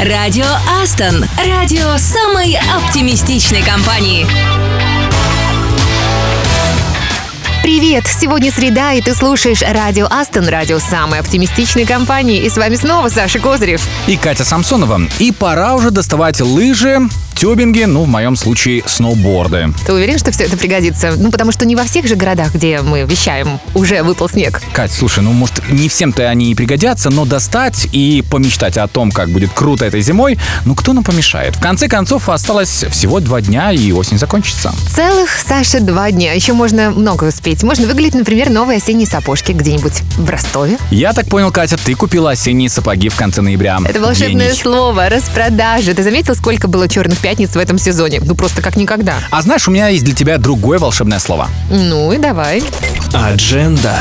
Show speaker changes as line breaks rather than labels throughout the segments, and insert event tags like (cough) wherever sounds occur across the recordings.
Радио Астон. Радио самой оптимистичной компании.
Привет! Сегодня среда, и ты слушаешь радио Астон, радио самой оптимистичной компании. И с вами снова Саша Козырев.
И Катя Самсонова. И пора уже доставать лыжи, тюбинги, ну, в моем случае, сноуборды.
Ты уверен, что все это пригодится? Ну, потому что не во всех же городах, где мы вещаем, уже выпал снег.
Кать, слушай, ну, может, не всем-то они и пригодятся, но достать и помечтать о том, как будет круто этой зимой, ну, кто нам помешает? В конце концов, осталось всего два дня, и осень закончится.
Целых, Саша, два дня. Еще можно много успеть. Можно выглядеть, например, новые осенние сапожки где-нибудь в Ростове.
Я так понял, Катя, ты купила осенние сапоги в конце ноября.
Это волшебное
Гений.
слово распродажа. Ты заметил, сколько было черных пятниц в этом сезоне? Ну, просто как никогда.
А знаешь, у меня есть для тебя другое волшебное слово.
Ну и давай.
Адженда.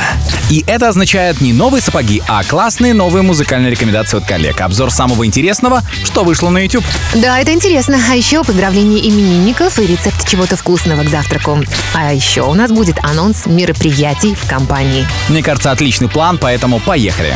И это означает не новые сапоги, а классные новые музыкальные рекомендации от коллег. Обзор самого интересного, что вышло на YouTube.
Да, это интересно. А еще поздравления именинников и рецепт чего-то вкусного к завтраку. А еще у нас будет анонс мероприятий в компании.
Мне кажется, отличный план, поэтому поехали.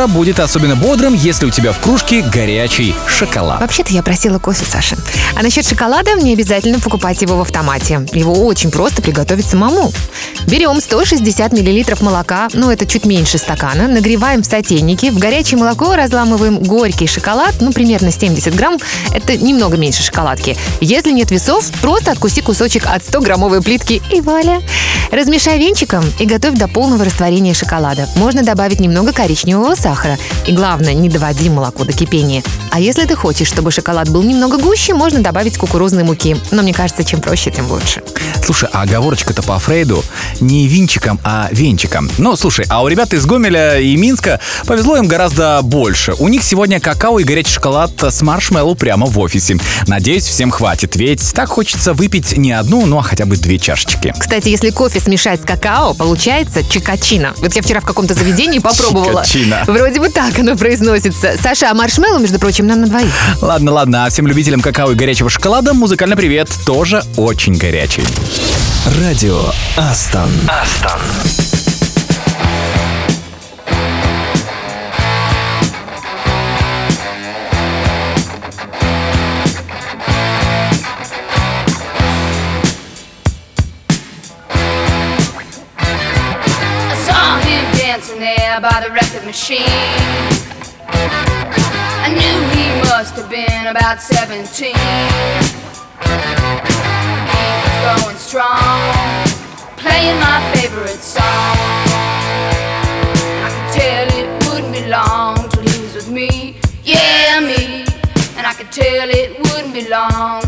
Утро будет особенно бодрым, если у тебя в кружке горячий шоколад.
Вообще-то я просила кофе, Саша. А насчет шоколада не обязательно покупать его в автомате. Его очень просто приготовить самому. Берем 160 миллилитров молока, ну это чуть меньше стакана, нагреваем в сотейнике, в горячее молоко разламываем горький шоколад, ну примерно 70 грамм, это немного меньше шоколадки. Если нет весов, просто откуси кусочек от 100-граммовой плитки и вуаля. Размешай венчиком и готовь до полного растворения шоколада. Можно добавить немного коричневого сахара. И главное, не доводи молоко до кипения. А если ты хочешь, чтобы шоколад был немного гуще, можно добавить кукурузной муки. Но мне кажется, чем проще, тем лучше.
Слушай, а оговорочка-то по Фрейду не винчиком, а венчиком. Ну, слушай, а у ребят из Гомеля и Минска повезло им гораздо больше. У них сегодня какао и горячий шоколад с маршмеллоу прямо в офисе. Надеюсь, всем хватит, ведь так хочется выпить не одну, ну а хотя бы две чашечки.
Кстати, если кофе смешать с какао, получается чикачино. Вот я вчера в каком-то заведении попробовала.
Чикачино.
Вроде бы так оно произносится. Саша, а маршмеллоу, между прочим, нам на двоих.
Ладно, ладно, а всем любителям какао и горячего шоколада музыкальный привет тоже очень горячий.
Радио Астон.
Астон.
By the record machine. I knew he must have been about 17. He was going strong, playing my favorite song. I could tell it wouldn't be long till he was with me, yeah, me. And I could tell it wouldn't be long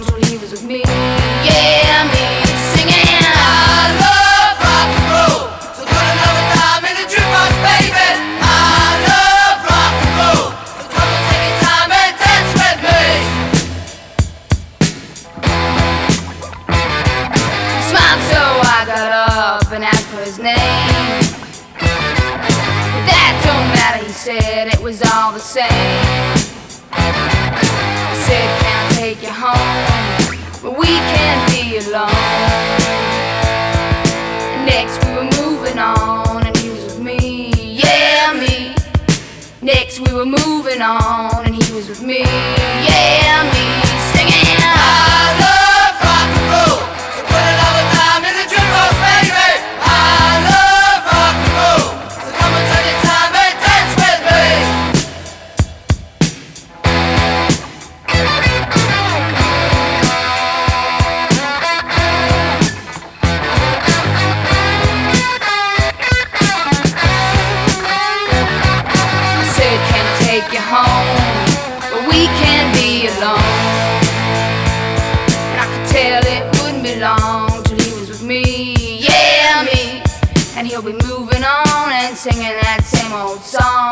on and he was with me, song,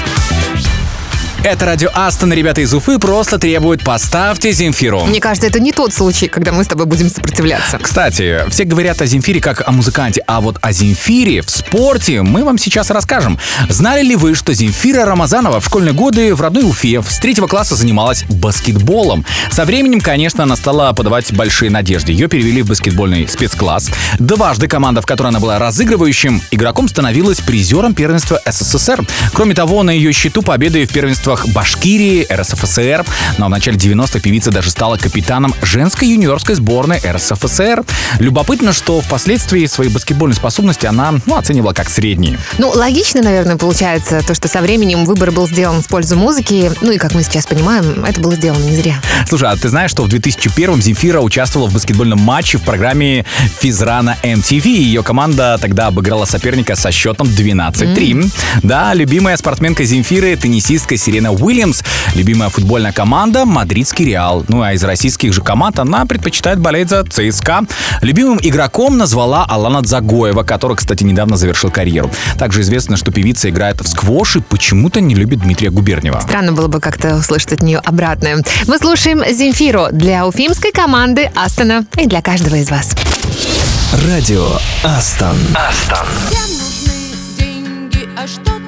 Это радио Астон, ребята из Уфы просто требуют «поставьте Земфиру».
Мне кажется, это не тот случай, когда мы с тобой будем сопротивляться.
Кстати, все говорят о Земфире как о музыканте, а вот о Земфире в спорте мы вам сейчас расскажем. Знали ли вы, что Земфира Рамазанова в школьные годы в родной Уфе с третьего класса занималась баскетболом? Со временем, конечно, она стала подавать большие надежды. Ее перевели в баскетбольный спецкласс. Дважды команда, в которой она была разыгрывающим игроком, становилась призером первенства СССР. Кроме того, на ее счету победы в первенство первенствах Башкирии, РСФСР. А в начале 90-х певица даже стала капитаном женской юниорской сборной РСФСР. Любопытно, что впоследствии свои баскетбольные способности она ну, оценивала как средние.
Ну, логично, наверное, получается, то, что со временем выбор был сделан в пользу музыки. Ну и, как мы сейчас понимаем, это было сделано не зря.
Слушай, а ты знаешь, что в 2001-м Земфира участвовала в баскетбольном матче в программе Физрана MTV. Ее команда тогда обыграла соперника со счетом 12-3. Да, любимая спортсменка Земфиры, теннисистка Сирена Уильямс, любимая футбольная команда Мадридский Реал. Ну а из российских же команд она предпочитает болеть за ЦСКА. Любимым игроком назвала Алана Загоева, который, кстати, недавно завершил карьеру. Также известно, что певица играет в сквош и почему-то не любит Дмитрия Губерниева.
Странно было бы как-то услышать от нее обратное. Мы слушаем Земфиру для уфимской команды Астона и для каждого из вас.
Радио Астон.
Нужны деньги, а что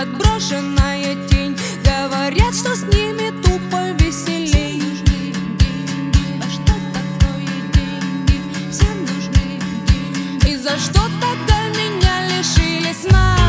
Отброшенная тень. Говорят, что с ними тупо веселей. А что такое деньги? Всем нужны деньги. И за что тогда меня лишили сна?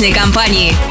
Оптимистичной компании.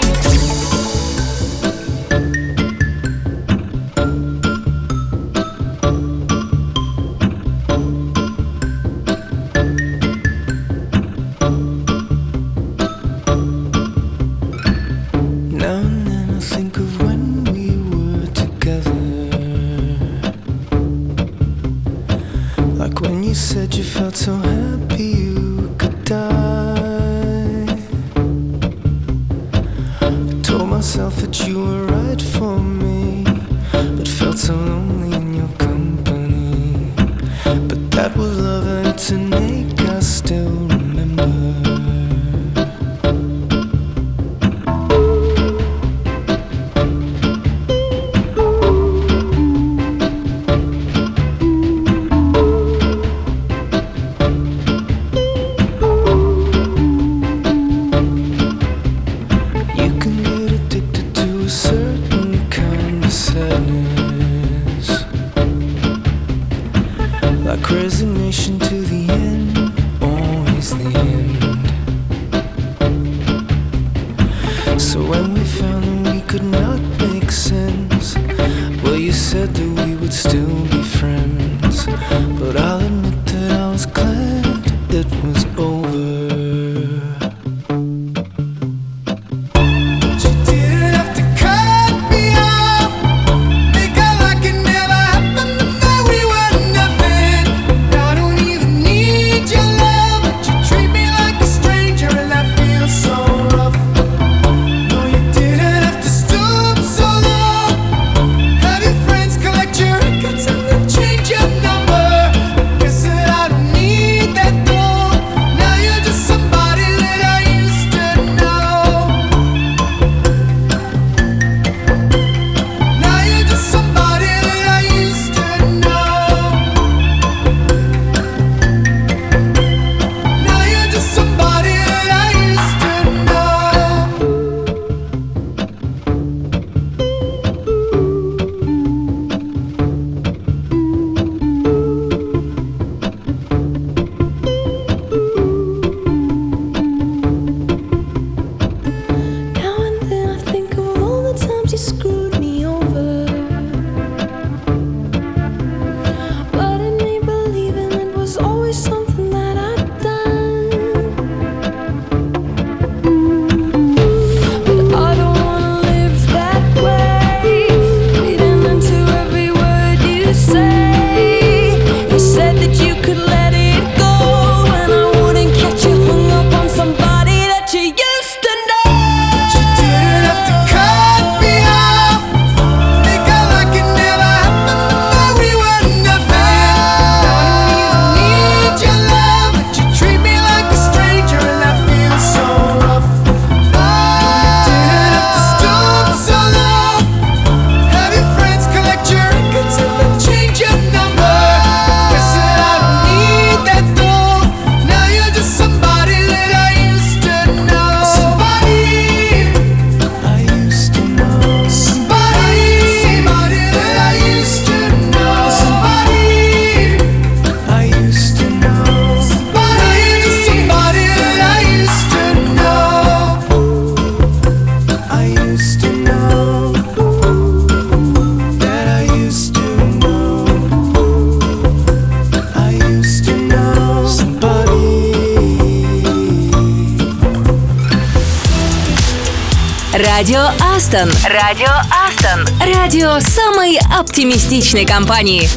Астон. Радио Астон. Радио самой оптимистичной компании.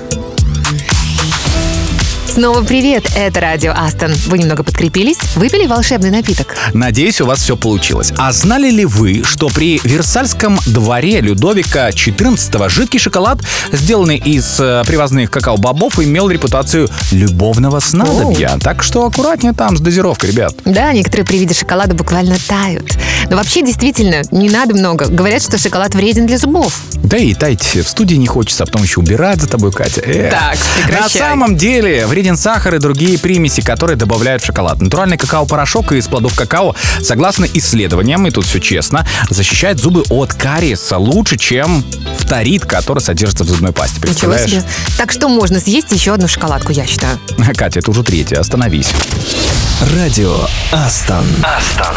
Снова привет, это Радио Астон. Вы немного подкрепились, выпили волшебный напиток.
Надеюсь, у вас все получилось. А знали ли вы, что при Версальском дворе Людовика XIV жидкий шоколад, сделанный из э, привозных какао-бобов, имел репутацию любовного снадобья? Оу. Так что аккуратнее там с дозировкой, ребят.
Да, некоторые при виде шоколада буквально тают. Но вообще, действительно, не надо много. Говорят, что шоколад вреден для зубов.
Да и таять э, в студии не хочется, а потом еще убирать за тобой, Катя. Эх.
Так, прекращай.
На самом деле вреден сахар и другие примеси, которые добавляют в шоколад. Натуральный какао-порошок из плодов какао, согласно исследованиям, и тут все честно, защищает зубы от кариеса лучше, чем фторид, который содержится в зубной пасте. Представляешь?
Себе. Так что можно съесть еще одну шоколадку, я считаю. (laughs)
Катя, это уже третья. Остановись.
Радио Астон. Астон.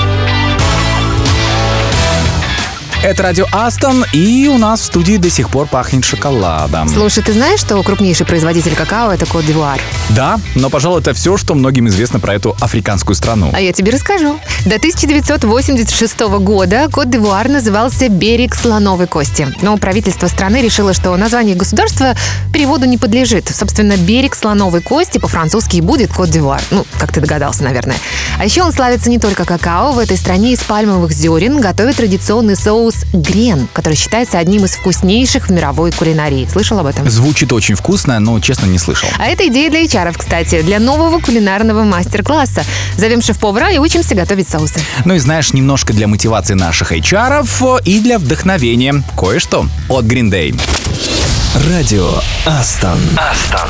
Это радио Астон, и у нас в студии до сих пор пахнет шоколадом.
Слушай, ты знаешь, что крупнейший производитель какао – это Кот д'Ивуар?
Да, но, пожалуй, это все, что многим известно про эту африканскую страну.
А я тебе расскажу. До 1986 года Кот д'Ивуар назывался «Берег слоновой кости». Но правительство страны решило, что название государства переводу не подлежит. Собственно, «Берег слоновой кости» по-французски и будет Кот д'Ивуар. Ну, как ты догадался, наверное. А еще он славится не только какао. В этой стране из пальмовых зерен готовят традиционный соус грен, который считается одним из вкуснейших в мировой кулинарии. Слышал об этом?
Звучит очень вкусно, но, честно, не слышал.
А это идея для HR, кстати, для нового кулинарного мастер-класса. Зовем шеф-повара и учимся готовить соусы.
Ну и знаешь, немножко для мотивации наших HR и для вдохновения. Кое-что от Green Day.
Радио Астон. Астон.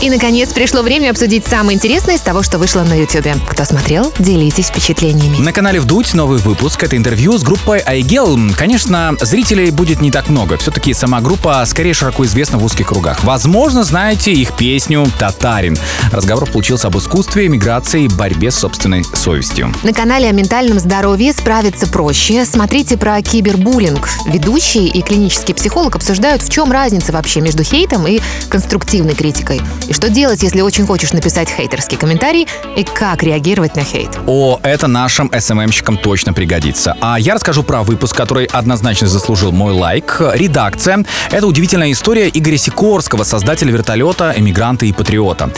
И, наконец, пришло время обсудить самое интересное из того, что вышло на Ютубе. Кто смотрел, делитесь впечатлениями.
На канале Вдуть новый выпуск. Это интервью с группой Айгел. Конечно, зрителей будет не так много. Все-таки сама группа скорее широко известна в узких кругах. Возможно, знаете их песню «Татарин». Разговор получился об искусстве, миграции и борьбе с собственной совестью.
На канале о ментальном здоровье справиться проще. Смотрите про кибербуллинг. Ведущий и клинический психолог обсуждают, в чем разница вообще между хейтом и конструктивной критикой. И что делать, если очень хочешь написать хейтерский комментарий, и как реагировать на хейт.
О, это нашим СММщикам точно пригодится. А я расскажу про выпуск, который однозначно заслужил мой лайк. Редакция. Это удивительная история Игоря Сикорского, создателя вертолета, эмигранта и патриота.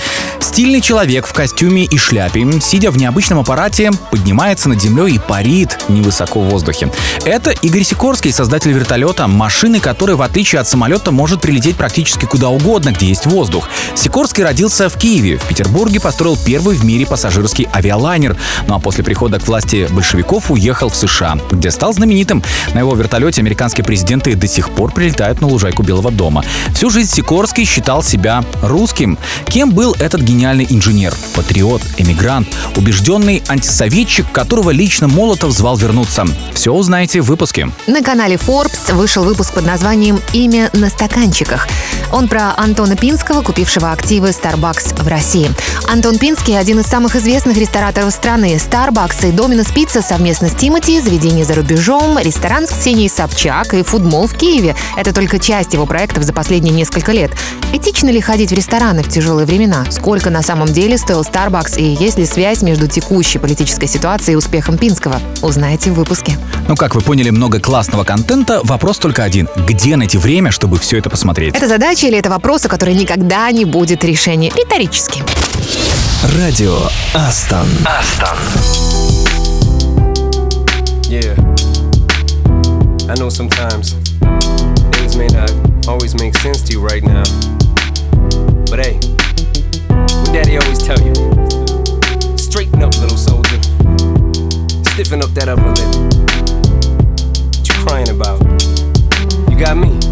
Стильный человек в костюме и шляпе, сидя в необычном аппарате, поднимается над землей и парит невысоко в воздухе. Это Игорь Сикорский, создатель вертолета, машины, которая, в отличие от самолета, может прилететь практически куда угодно, где есть воздух. Сикорский родился в Киеве. В Петербурге построил первый в мире пассажирский авиалайнер. Ну а после прихода к власти большевиков уехал в США, где стал знаменитым. На его вертолете американские президенты до сих пор прилетают на лужайку Белого дома. Всю жизнь Сикорский считал себя русским. Кем был этот гениальный инженер? Патриот, эмигрант, убежденный антисоветчик, которого лично Молотов звал вернуться. Все узнаете в выпуске.
На канале Forbes вышел выпуск под названием «Имя на стаканчиках». Он про Антона Пинского, купившего активы Starbucks в России. Антон Пинский – один из самых известных рестораторов страны. Starbucks и Domino's Pizza совместно с Тимати, заведение за рубежом, ресторан с Ксенией Собчак и фудмол в Киеве. Это только часть его проектов за последние несколько лет. Этично ли ходить в рестораны в тяжелые времена? Сколько на самом деле стоил Starbucks и есть ли связь между текущей политической ситуацией и успехом Пинского? Узнаете в выпуске.
Ну, как вы поняли, много классного контента. Вопрос только один. Где найти время, чтобы все это посмотреть?
Это задача или это вопрос, у которой никогда не будет решения? Риторически.
Радио Астон.
Yeah. I know sometimes things may not always make sense to you right now. But hey, daddy always tell you? Straighten up, little soldier. Stiffen up that upper lip. What you crying about? You got me.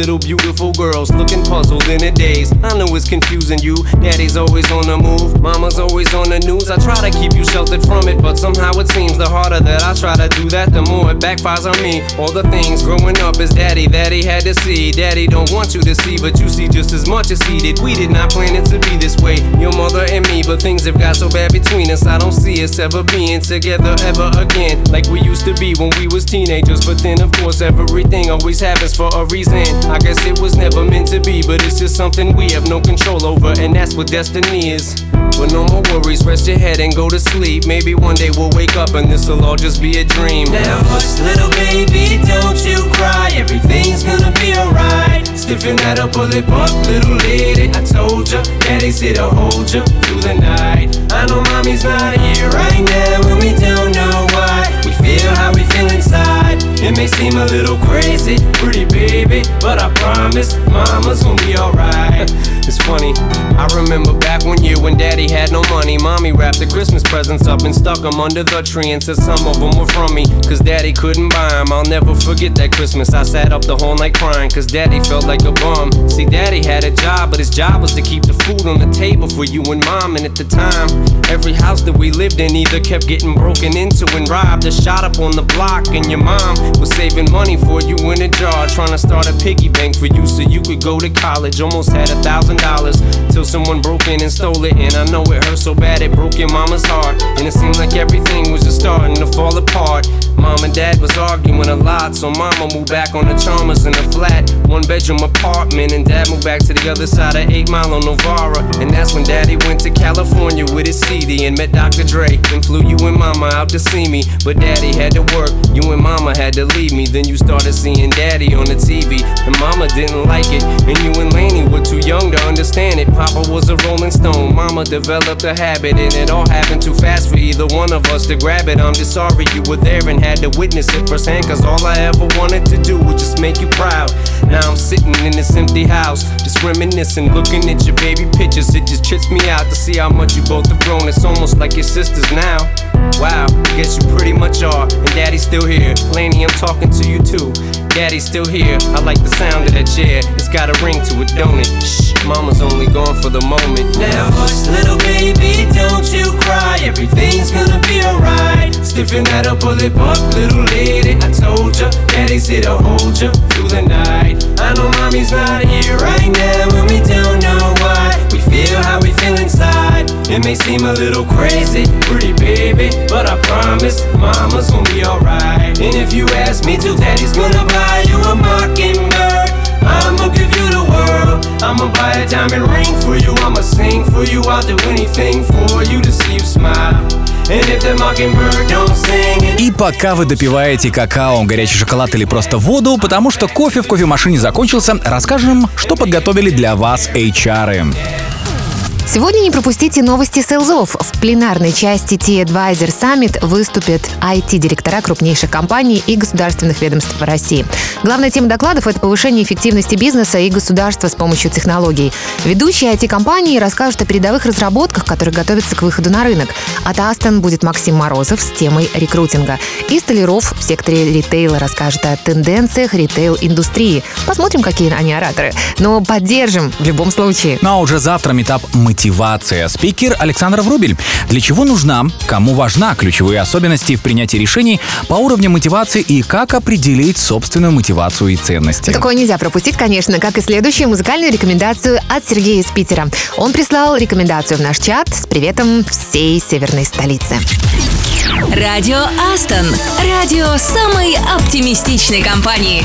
Little beautiful girls looking puzzled in a daze. I know it's confusing you. Daddy's always on the move, mama's always on the news. I try to keep you sheltered from it, but somehow it seems the harder that I try to do that, the more it backfires on me. All the things growing up is daddy that he had to see. Daddy don't want you to see, but you see just as much as he did. We did not plan it to be this way, your mother and me, but things have got so bad between us. I don't see us ever being together ever again, like we used to be when we was teenagers. But then, of course, everything always happens for a reason. I guess it was never meant to be, but it's just something we have no control over, and that's what destiny is. But no more worries, rest your head and go to sleep. Maybe one day we'll wake up and this'll all just be a dream. Now, hush, little baby, don't you cry. Everything's gonna be alright. Stiffen that upper lip up, little lady. I told ya, daddy's here to hold ya through the night. I know mommy's not here right now, and we don't know why. We feel how we. It may seem a little crazy, pretty baby, but I promise mama's gonna be alright. It's funny, I remember back one year when daddy had no money. Mommy wrapped the Christmas presents up and stuck them under the tree and said some of them were from me, cause daddy couldn't buy them. I'll never forget that Christmas. I sat up the whole night crying, cause daddy felt like a bum. See, daddy had a job, but his job was to keep the food on the table for you and mom. And at the time, every house that we lived in either kept getting broken into and robbed or shot up on the block. And your mom was saving money for you in a jar, trying to start a piggy bank for you so you could go to college. Almost had a thousand dollars till someone broke in and stole it. And I know it hurt so bad it broke your mama's heart. And it seemed like everything was just starting to fall apart. Mom and dad was arguing a lot, so mama moved back on the Chalmers in a flat, one bedroom bedroom apartment, and dad moved back to the other side of 8 Mile on Novara. And that's when daddy went to California with his CD and met Dr. Dre. And flew you and mama out to see me. But daddy had to work, you and mama had to leave me. Then you started seeing daddy on the TV, and mama didn't like it. And you and Laney were too young to understand it. Papa was a rolling stone, mama developed a habit, and it all happened too fast for either one of us to grab it. I'm just sorry you were there and had to witness it firsthand, cause all I ever wanted to do was just make you proud. Now I'm sitting in this empty house, just reminiscing, looking at your baby pictures. It just trips me out to see how much you both have grown. It's almost like your sisters now. Wow, I guess you pretty much are. And daddy's still here. Laney, I'm talking to you too. Daddy's still here. I like the sound of that chair. It's got a ring to it, don't it? Shh, mama's only gone for the moment. Now hush, little baby, don't you cry. Everything's gonna be alright. Stiffen that up, pull it up, little lady. I told ya, daddy's here to hold ya through the night. I know mommy's not here right now, and we It may seem a little crazy, pretty baby, but I promise mama's gonna be alright. And if you ask me to, daddy's gonna buy you a mockingbird. I'ma give you the world. I'ma buy a diamond ring for you. I'ma sing for you. I'll do anything for you to see you smile.
И пока вы допиваете какао, горячий шоколад или просто воду, потому что кофе в кофемашине закончился, расскажем, что подготовили для вас HR.
Сегодня не пропустите новости селзов. В пленарной части T-Advisor Summit выступят IT-директора крупнейших компаний и государственных ведомств России. Главная тема докладов – это повышение эффективности бизнеса и государства с помощью технологий. Ведущие IT-компании расскажут о передовых разработках, которые готовятся к выходу на рынок. От Астон будет Максим Морозов с темой рекрутинга. И Столяров в секторе ритейла расскажет о тенденциях ритейл-индустрии. Посмотрим, какие они ораторы. Но поддержим в любом случае.
Ну а уже завтра метап «Мотивация». Спикер Александр Врубель. Для чего нужна, кому важна ключевые особенности в принятии решений по уровню мотивации и как определить собственную мотивацию и ценности.
Такое нельзя пропустить, конечно, как и следующую музыкальную рекомендацию от Сергея из Питера. Он прислал рекомендацию в наш чат с приветом всей северной столицы.
Радио Астон. Радио самой оптимистичной компании.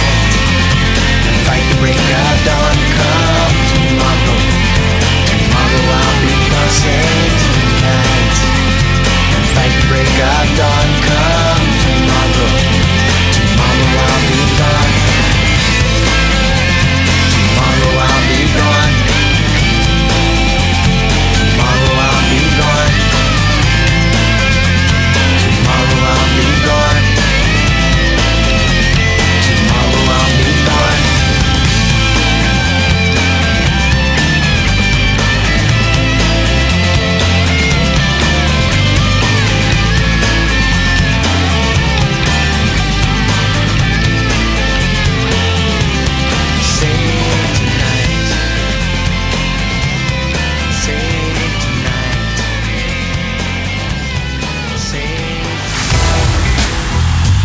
break up come tomorrow. Tomorrow I'll be tonight.
Break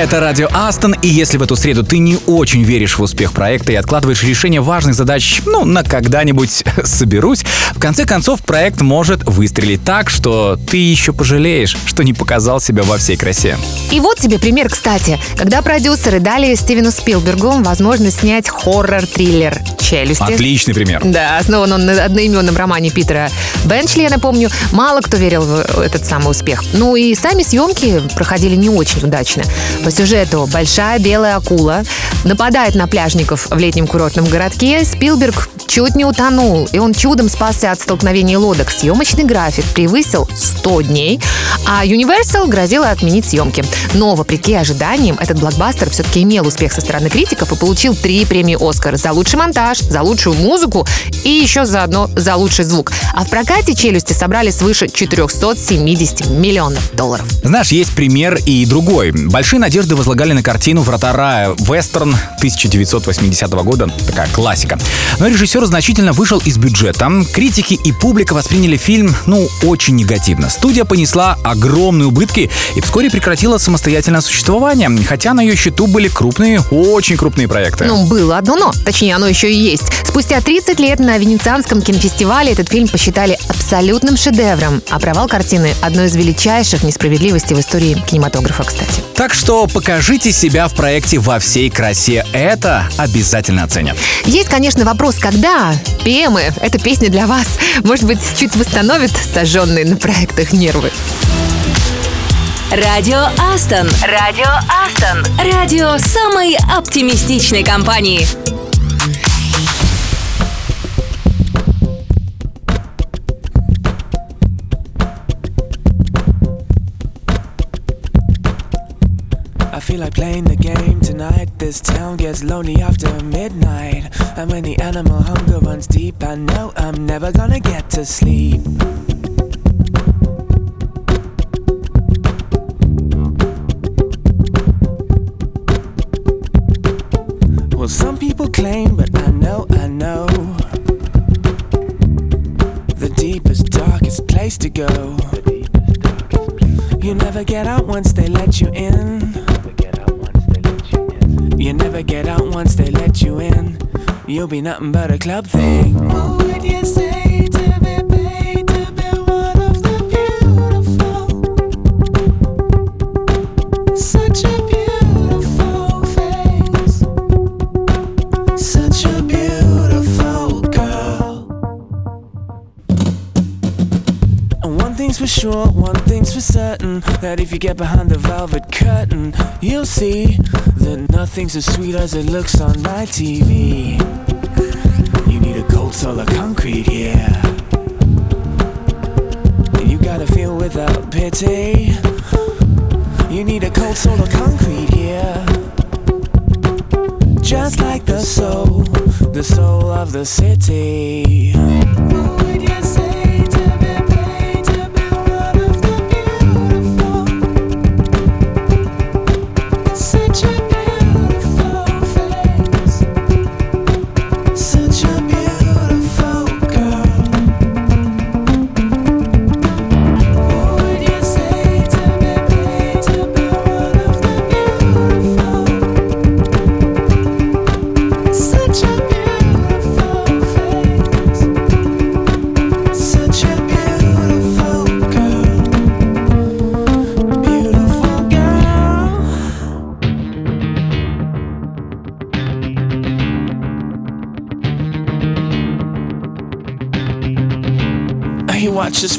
Это радио Астон, и если в эту среду ты не очень веришь в успех проекта и откладываешь решение важных задач, ну, на когда-нибудь (laughs) соберусь, в конце концов проект может выстрелить так, что ты еще пожалеешь, что не показал себя во всей красе.
И вот тебе пример, кстати, когда продюсеры дали Стивену Спилбергу возможность снять хоррор-триллер «Челюсти».
Отличный пример.
Да, основан он на одноименном романе Питера Бенчли, я напомню. Мало кто верил в этот самый успех. Ну и сами съемки проходили не очень удачно. По сюжету большая белая акула нападает на пляжников в летнем курортном городке. Спилберг чуть не утонул, и он чудом спасся от столкновения лодок. Съемочный график превысил 100 дней, а Universal грозила отменить съемки. Но, вопреки ожиданиям, этот блокбастер все-таки имел успех со стороны критиков и получил три премии «Оскар» за лучший монтаж, за лучшую музыку и еще заодно за лучший звук. А в прокате «Челюсти» собрали свыше 470 миллионов долларов.
Знаешь, есть пример и другой. Большие надежды возлагали на картину «Врата рая» вестерн 1980 года, такая классика. Но режиссер режиссер значительно вышел из бюджета. Критики и публика восприняли фильм, ну, очень негативно. Студия понесла огромные убытки и вскоре прекратила самостоятельное существование, хотя на ее счету были крупные, очень крупные проекты.
Ну, было одно но. Точнее, оно еще и есть. Спустя 30 лет на Венецианском кинофестивале этот фильм посчитали абсолютным шедевром, а провал картины – одной из величайших несправедливостей в истории кинематографа, кстати.
Так что покажите себя в проекте во всей красе. Это обязательно оценят.
Есть, конечно, вопрос, когда? ПМы – эта песня для вас. Может быть, чуть восстановит сожженные на проектах нервы.
Радио Астон. Радио Астон. Радио самой оптимистичной компании.
Feel like playing the game tonight. This town gets lonely after midnight. And when the animal hunger runs deep, I know I'm never gonna get to sleep. Well, some people claim, but I know, I know. The deepest, darkest place to go. You never get out once they let you in get out once they let you in. You'll be nothing but a club thing. What would you say to be paid to be one of the beautiful? Such a beautiful face. Such a beautiful girl. And one thing's for sure certain that if you get behind the velvet curtain, you'll see that nothing's as sweet as it looks on my TV. You need a cold soul of concrete here. And you gotta feel without pity. You need a cold soul of concrete here. Just like the soul, the soul of the city.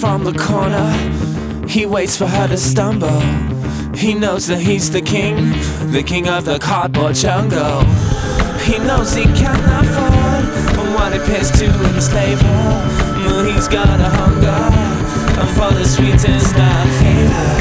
From the corner. He waits for her to stumble. He knows that he's the king, the king of the cardboard jungle. He knows he can't afford what pays to enslave her. He's got a hunger for the sweetest of flavors.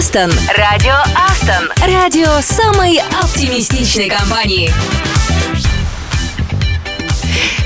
Астон. Радио Астон. Радио самой оптимистичной компании.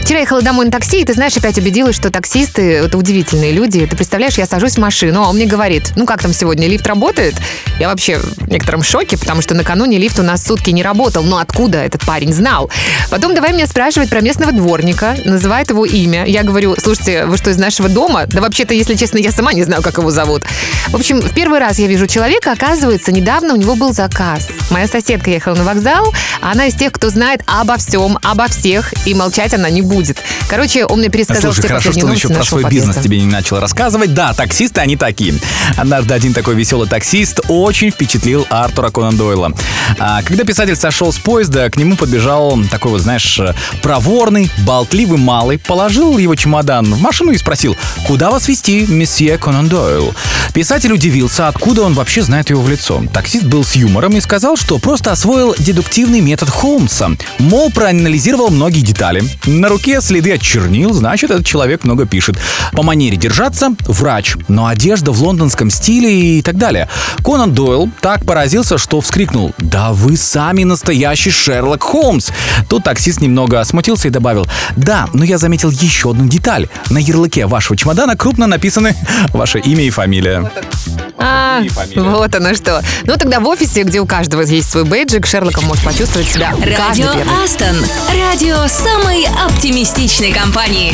Вчера ехала домой на такси, и ты знаешь, опять убедилась, что таксисты — это удивительные люди. Ты представляешь, я сажусь в машину, а он мне говорит, ну как там сегодня, лифт работает? Я вообще в некотором шоке, потому что накануне лифт у нас сутки не работал. Но откуда этот парень знал? Потом давай меня спрашивать про местного дворника, называет его имя. Я говорю, слушайте, вы что, из нашего дома? Да вообще-то, если честно, я сама не знаю, как его зовут. В общем, в первый раз я вижу человека, оказывается, недавно у него был заказ. Моя соседка ехала на вокзал, а она из тех, кто знает обо всем, обо всех, и молчать она не будет. Короче, он мне пересказал
Слушай,
все
хорошо, что он еще про свой бизнес
подъезда.
тебе не начал рассказывать. Да, таксисты, они такие. Однажды один такой веселый таксист очень впечатлил Артура Конан Дойла. А, когда писатель сошел с поезда, к нему подбежал такой вот, знаешь, э, проворный, болтливый малый, положил его чемодан в машину и спросил, куда вас везти, месье Конан Дойл? Писатель удивился, откуда он вообще знает его в лицо. Таксист был с юмором и сказал, что просто освоил дедуктивный метод Холмса. Мол, проанализировал многие детали. На руке следы от чернил, значит, этот человек много пишет. По манере держаться – врач, но одежда в лондонском стиле и так далее. Конан Дойл так поразился, что вскрикнул «Да вы сами настоящий Шерлок Холмс!» Тут таксист немного смутился и добавил «Да, но я заметил еще одну деталь. На ярлыке вашего чемодана крупно написаны (laughs) ваше имя и фамилия».
А, вот оно что. Ну тогда в офисе, где у каждого есть свой бейджик, Шерлоком может почувствовать себя каждый
Радио. Астон. Радио самой оптимистичной компании.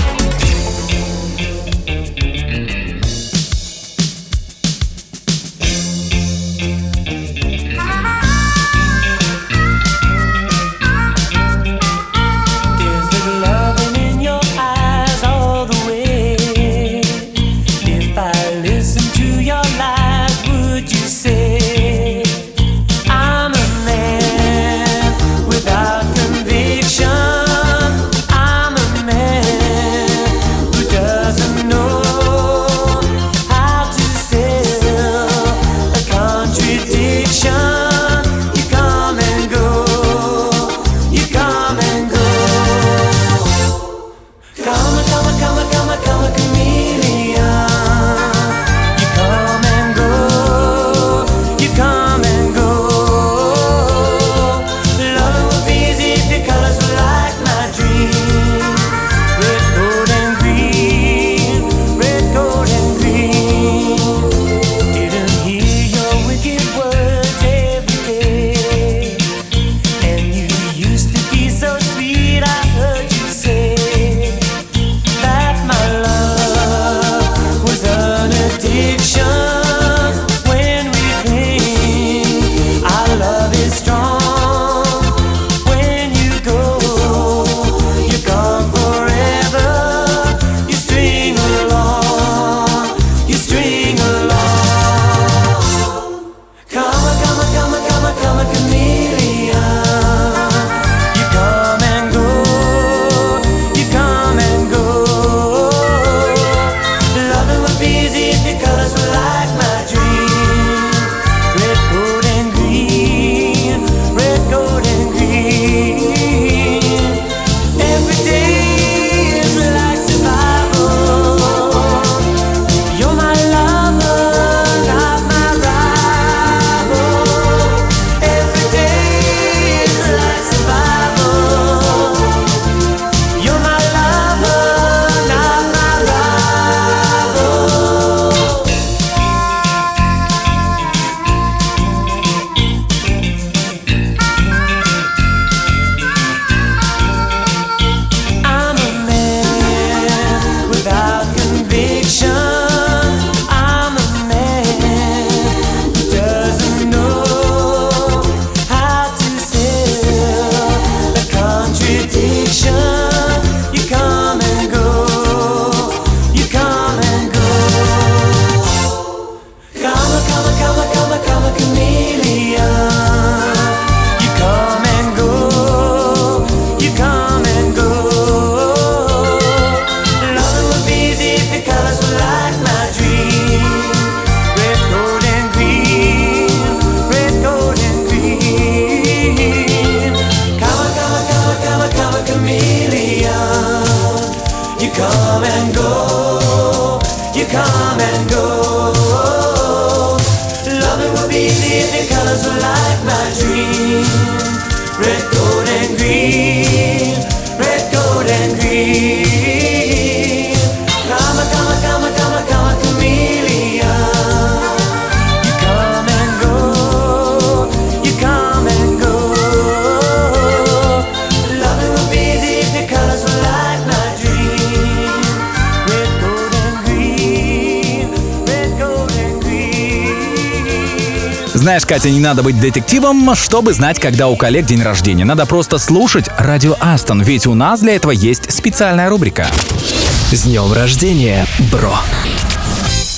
Знаешь, Катя, не надо быть детективом, чтобы знать, когда у коллег день рождения. Надо просто слушать радио Астон, ведь у нас для этого есть специальная рубрика.
С днем рождения, бро!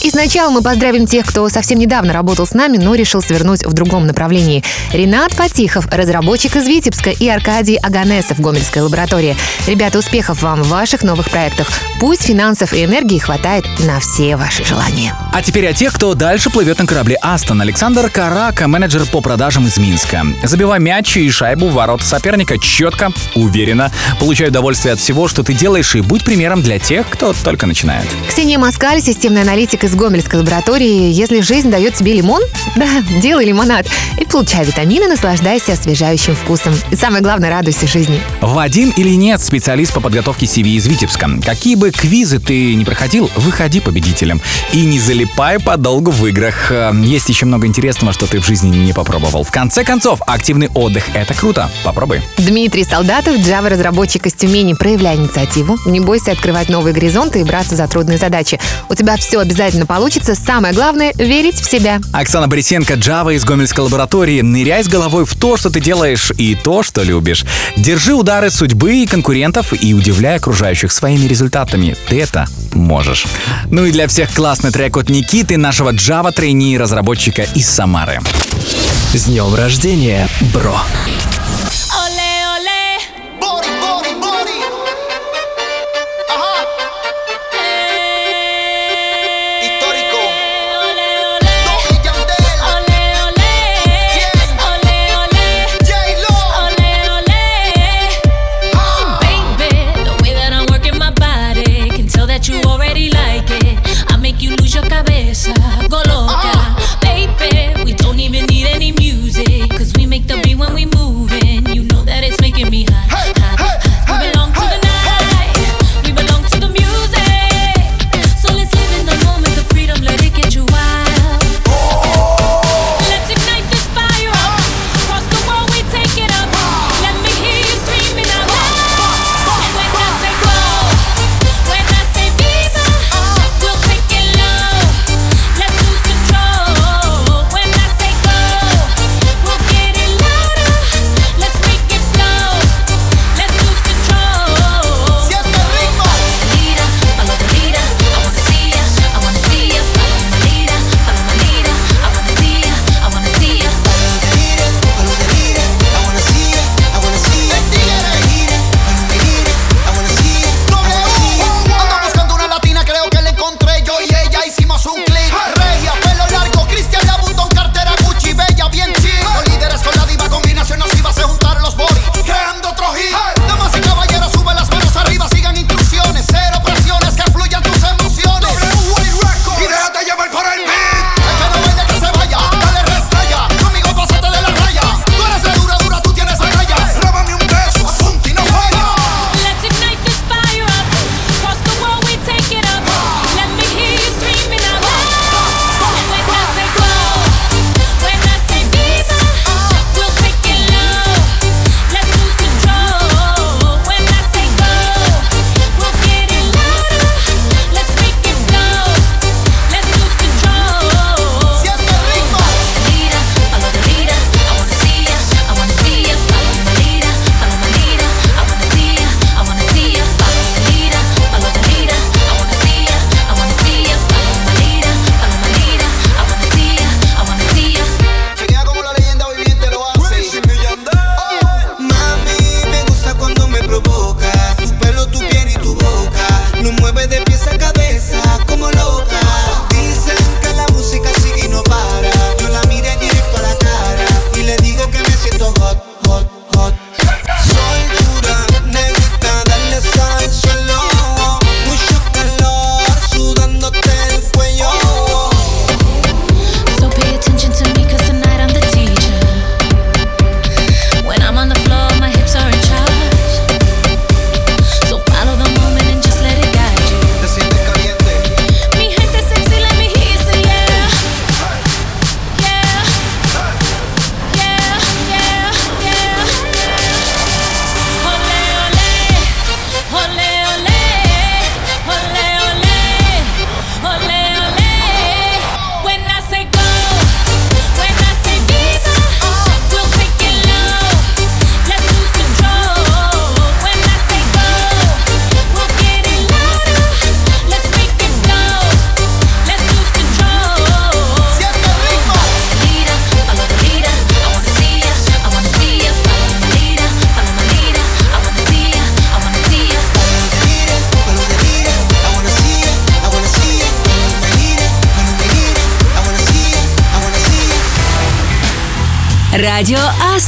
И сначала мы поздравим тех, кто совсем недавно работал с нами, но решил свернуть в другом направлении. Ренат Фатихов, разработчик из Витебска, и Аркадий Аганесов, Гомельская лаборатория. Ребята, успехов вам в ваших новых проектах. Пусть финансов и энергии хватает на все ваши желания.
А теперь о тех, кто дальше плывет на корабле Астон. Александр Карака, менеджер по продажам из Минска. Забивай мяч и шайбу в ворота соперника четко, уверенно. Получай удовольствие от всего, что ты делаешь, и будь примером для тех, кто только начинает.
Ксения Москаль, системный аналитик из Гомельской лаборатории. Если жизнь дает тебе лимон, (laughs) да, делай лимонад. И получай витамины, наслаждайся освежающим вкусом. И самое главное, радуйся жизни.
Вадим или нет, специалист по подготовке CV из Витебска. Какие бы квизы ты не проходил, выходи победителем. И не залипай подолгу в играх. Э, Есть еще много интересного, что ты в жизни не попробовал. В конце концов, активный отдых — это круто. Попробуй.
Дмитрий Солдатов, Java-разработчик из Тюмени. Проявляй инициативу, не бойся открывать новые горизонты и браться за трудные задачи. У тебя все обязательно получится. Самое главное — верить в себя.
Оксана Борисенко, Java из Гомельской лаборатории. Ныряй с головой в то, что ты делаешь, и то, что любишь. Держи удары судьбы и конкурентов и удивляй окружающих своими результатами. Ты это можешь. Ну и для всех классный трек от Никиты, нашего Java трейни разработчика из Самары.
С днем рождения, бро!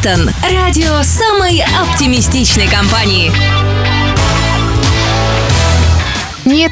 Астон. Радио самой оптимистичной компании.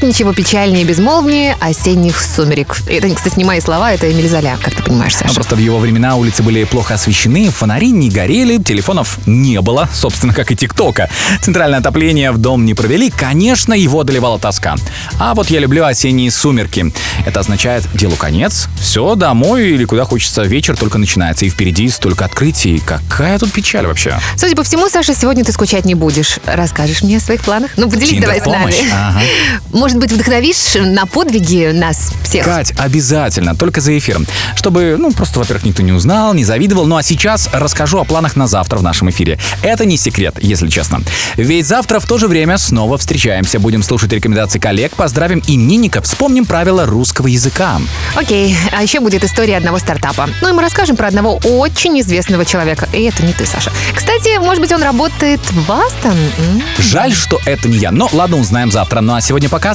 Нет ничего печальнее и безмолвнее осенних сумерек. Это, кстати, не мои слова, это Эмиль Золя, как ты понимаешь,
А
Саша.
Просто в его времена улицы были плохо освещены, фонари не горели, телефонов не было, (laughs) собственно, как и ТикТока. Центральное отопление в дом не провели, конечно, его одолевала тоска. А вот я люблю осенние сумерки. Это означает делу конец, все, домой или куда хочется, вечер только начинается, и впереди столько открытий. Какая тут печаль вообще?
Судя по всему, Саша, сегодня ты скучать не будешь. Расскажешь мне о своих планах? Ну, поделись давай с нами.
Ага. (laughs)
Может быть, вдохновишь на подвиги нас всех?
Кать, обязательно, только за эфиром. Чтобы, ну, просто, во-первых, никто не узнал, не завидовал. Ну а сейчас расскажу о планах на завтра в нашем эфире. Это не секрет, если честно. Ведь завтра в то же время снова встречаемся. Будем слушать рекомендации коллег, поздравим именинников, вспомним правила русского языка.
Окей, а еще будет история одного стартапа. Ну и мы расскажем про одного очень известного человека. И это не ты, Саша. Кстати, может быть, он работает в Астон?
Жаль, что это не я, но ладно, узнаем завтра. Ну а сегодня пока.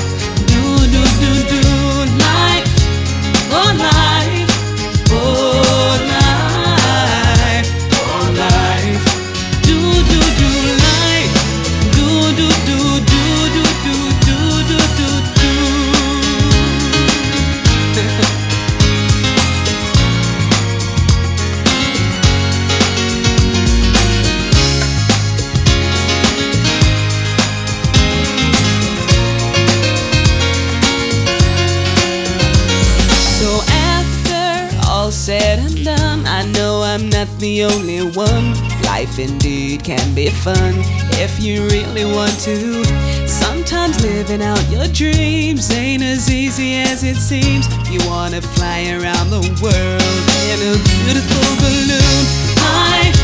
Indeed can be fun if you really want to. Sometimes living out your dreams ain't as easy as it seems. You wanna fly around the world in a beautiful balloon. Life,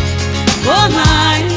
oh life,